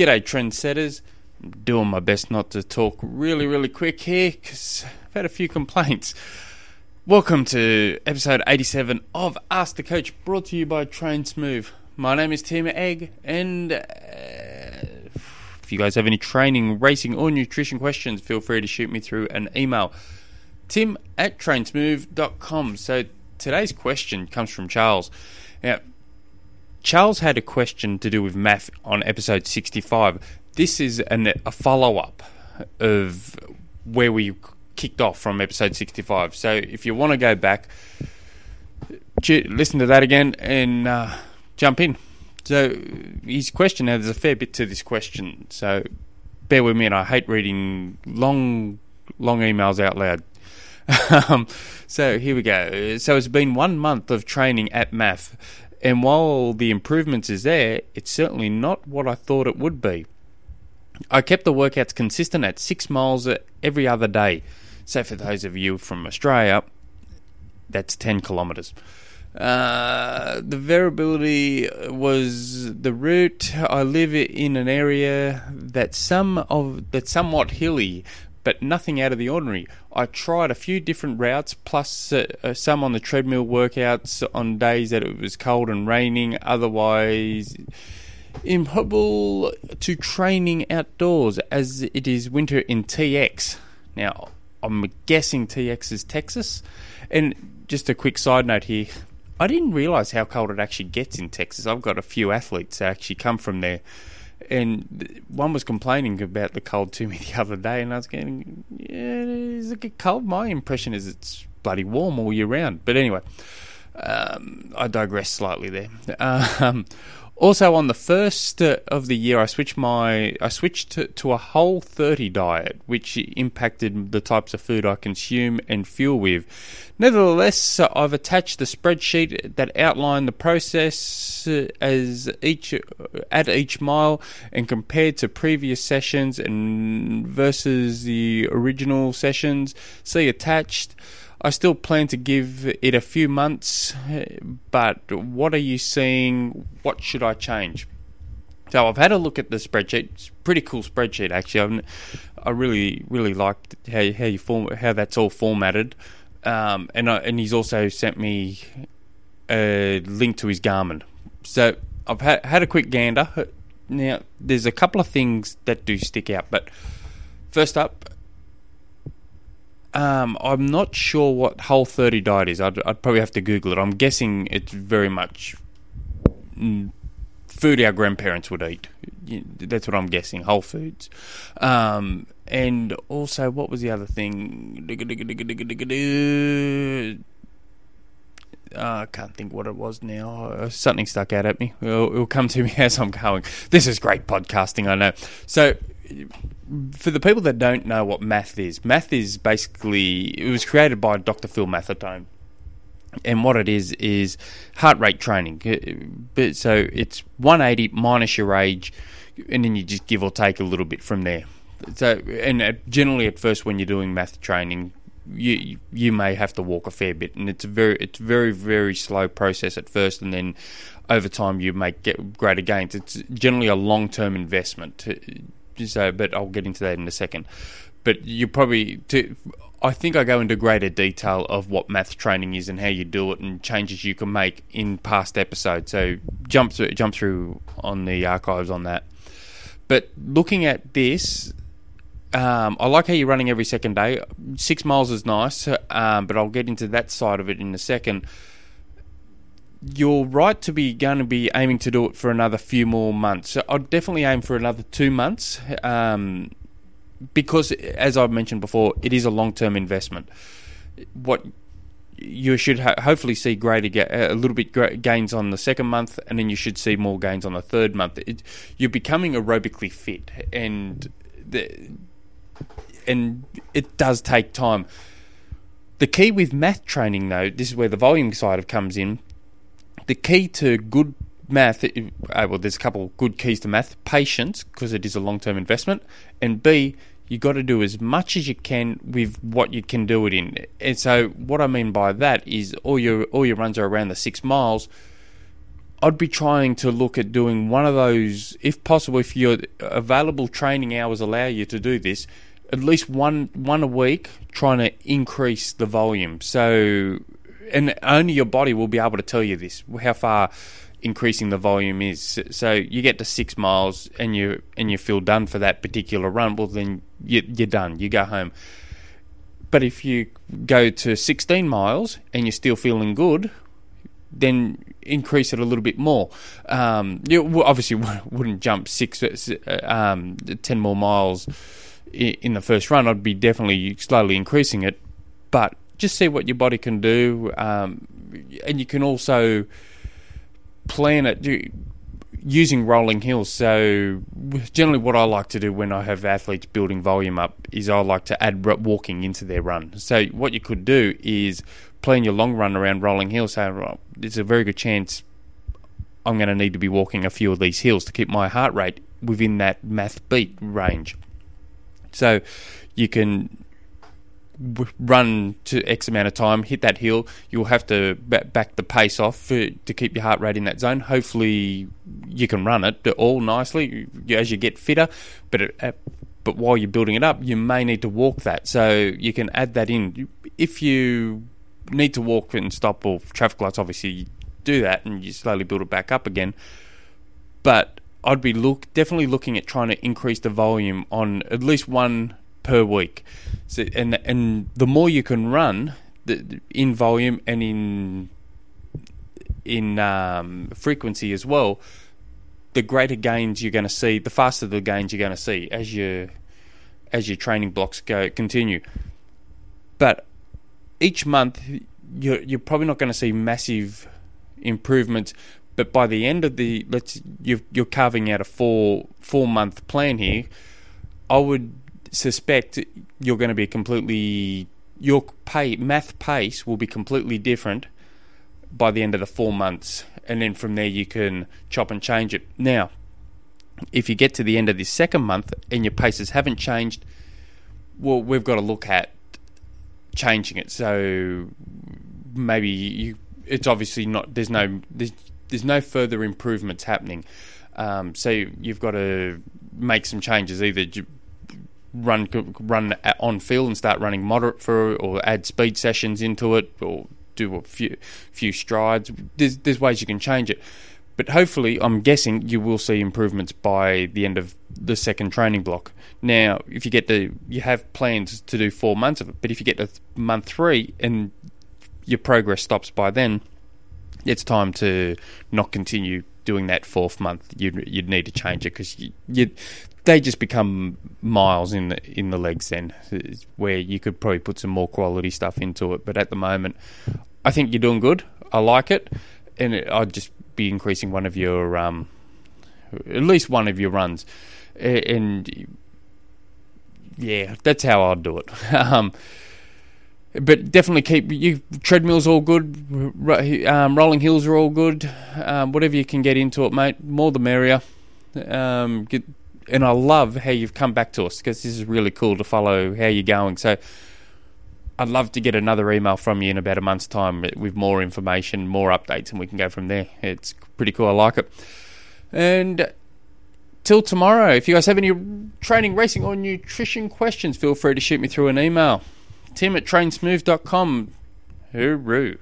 G'day, trendsetters. Doing my best not to talk really, really quick here because I've had a few complaints. Welcome to episode 87 of Ask the Coach, brought to you by Train Smooth. My name is Tim Egg, and uh, if you guys have any training, racing, or nutrition questions, feel free to shoot me through an email. Tim at trainsmooth.com. So today's question comes from Charles. Now, Charles had a question to do with MAF on episode 65. This is an, a follow up of where we kicked off from episode 65. So if you want to go back, listen to that again and uh, jump in. So his question, now there's a fair bit to this question, so bear with me, and I hate reading long, long emails out loud. um, so here we go. So it's been one month of training at MAF, and while the improvements is there, it's certainly not what I thought it would be. I kept the workouts consistent at six miles every other day. So for those of you from Australia, that's 10 kilometres. Uh, the variability was the route. I live in an area that's some of that's somewhat hilly, but nothing out of the ordinary. I tried a few different routes, plus uh, uh, some on the treadmill workouts on days that it was cold and raining. Otherwise, impossible to training outdoors as it is winter in TX. Now, I'm guessing TX is Texas. And just a quick side note here I didn't realize how cold it actually gets in Texas. I've got a few athletes that actually come from there and one was complaining about the cold to me the other day, and I was getting, yeah, is it cold? My impression is it's bloody warm all year round. But anyway, um, I digress slightly there. Um, also, on the first uh, of the year, I switched my I switched to, to, a whole 30 diet, which impacted the types of food I consume and fuel with. Nevertheless, I've attached the spreadsheet that outlined the process uh, as each uh, at each mile and compared to previous sessions and versus the original sessions. See attached. I still plan to give it a few months, but what are you seeing? What should I change? So I've had a look at the spreadsheet. It's pretty cool spreadsheet actually. I really really liked how how you form how that's all formatted, um, and I, and he's also sent me a link to his Garmin. So I've had had a quick gander. Now there's a couple of things that do stick out, but first up, um, I'm not sure what Whole 30 diet is. I'd, I'd, probably have to Google it. I'm guessing it's very much food our grandparents would eat. That's what I'm guessing. Whole foods. Um, and also, what was the other thing? Uh, I can't think what it was now. Uh, something stuck out at me. It'll, it'll come to me as I'm going. This is great podcasting, I know. So for the people that don't know what MAF is, MAF is basically it was created by Dr. Phil Maffetone. And what it is is heart rate training. Uh, so it's 180 minus your age, and then you just give or take a little bit from there. So, and generally at first when you're doing MAF training, you you may have to walk a fair bit, and it's a very it's very very slow process at first, and then over time you make get greater gains. It's generally a long term investment so, but I'll get into that in a second. But you probably, to, I think I go into greater detail of what MAF training is and how you do it and changes you can make in past episodes. So jump through, jump through on the archives on that. But looking at this, um, I like how you're running every second day. Six miles is nice, um, but I'll get into that side of it in a second you're right to be going to be aiming to do it for another few more months. So I'd definitely aim for another two months um, because, as I've mentioned before, it is a long term investment. What you should hopefully see greater ga- a little bit gains on the second month, and then you should see more gains on the third month. It, you're becoming aerobically fit, and the, and it does take time. The key with MAF training, though, this is where the volume side of comes in the key to good MAF, uh, well, there's a couple good keys to MAF patience, because it is a long term investment, and B, you got to do as much as you can with what you can do it in. And so, what I mean by that is all your all your runs are around the six miles. I'd be trying to look at doing one of those, if possible, if your available training hours allow you to do this, at least one one a week, trying to increase the volume. So, and only your body will be able to tell you this how far increasing the volume is. So you get to six miles and you and you feel done for that particular run. Well, then you, you're done. You go home. But if you go to 16 miles and you're still feeling good, then increase it a little bit more. Um, you obviously wouldn't jump six, uh, um, ten more miles in the first run. I'd be definitely slowly increasing it, but just see what your body can do, um, and you can also plan it using rolling hills. So generally, what I like to do when I have athletes building volume up is I like to add walking into their run. So what you could do is plan your long run around rolling hills. Say, well, there's a very good chance I'm going to need to be walking a few of these hills to keep my heart rate within that MAF beat range. So you can run to X amount of time, hit that hill, you'll have to back the pace off for, to keep your heart rate in that zone. Hopefully, you can run it all nicely as you get fitter, but it, but while you're building it up, you may need to walk that. So you can add that in. If you need to walk and stop or traffic lights, obviously you do that and you slowly build it back up again. But I'd be look definitely looking at trying to increase the volume on at least one per week. So, and and the more you can run the, in volume and in in um, frequency as well, the greater gains you're going to see. The faster the gains you're going to see as your as your training blocks go continue. But each month, you're you're probably not going to see massive improvements. But by the end of the let's you're, you're carving out a four four month plan here. I would suspect you're going to be completely your pay MAF pace will be completely different by the end of the four months, and then from there you can chop and change it. Now, if you get to the end of this second month and your paces haven't changed, well, we've got to look at changing it. So maybe you, it's obviously not. There's no there's, there's no further improvements happening. Um, so you've got to make some changes. Either run run on field and start running moderate for, or add speed sessions into it, or do a few few strides. There's there's ways you can change it, but hopefully, I'm guessing you will see improvements by the end of the second training block. Now, if you get to you have plans to do four months of it, but if you get to month three and your progress stops by then, it's time to not continue doing that fourth month. You'd you'd need to change it because you, you they just become miles in the in the legs then, where you could probably put some more quality stuff into it. But at the moment, I think you're doing good. I like it, and it, I'd just be increasing one of your um, at least one of your runs, and yeah, that's how I'd do it. um, but definitely keep you treadmills all good, um, rolling hills are all good. Um, whatever you can get into it, mate. More the merrier. Um, get and I love how you've come back to us because this is really cool to follow how you're going. So I'd love to get another email from you in about a month's time with more information, more updates, and we can go from there. It's pretty cool. I like it. And till tomorrow, if you guys have any training, racing, or nutrition questions, feel free to shoot me through an email. Tim at trainsmooth.com. Hooroo.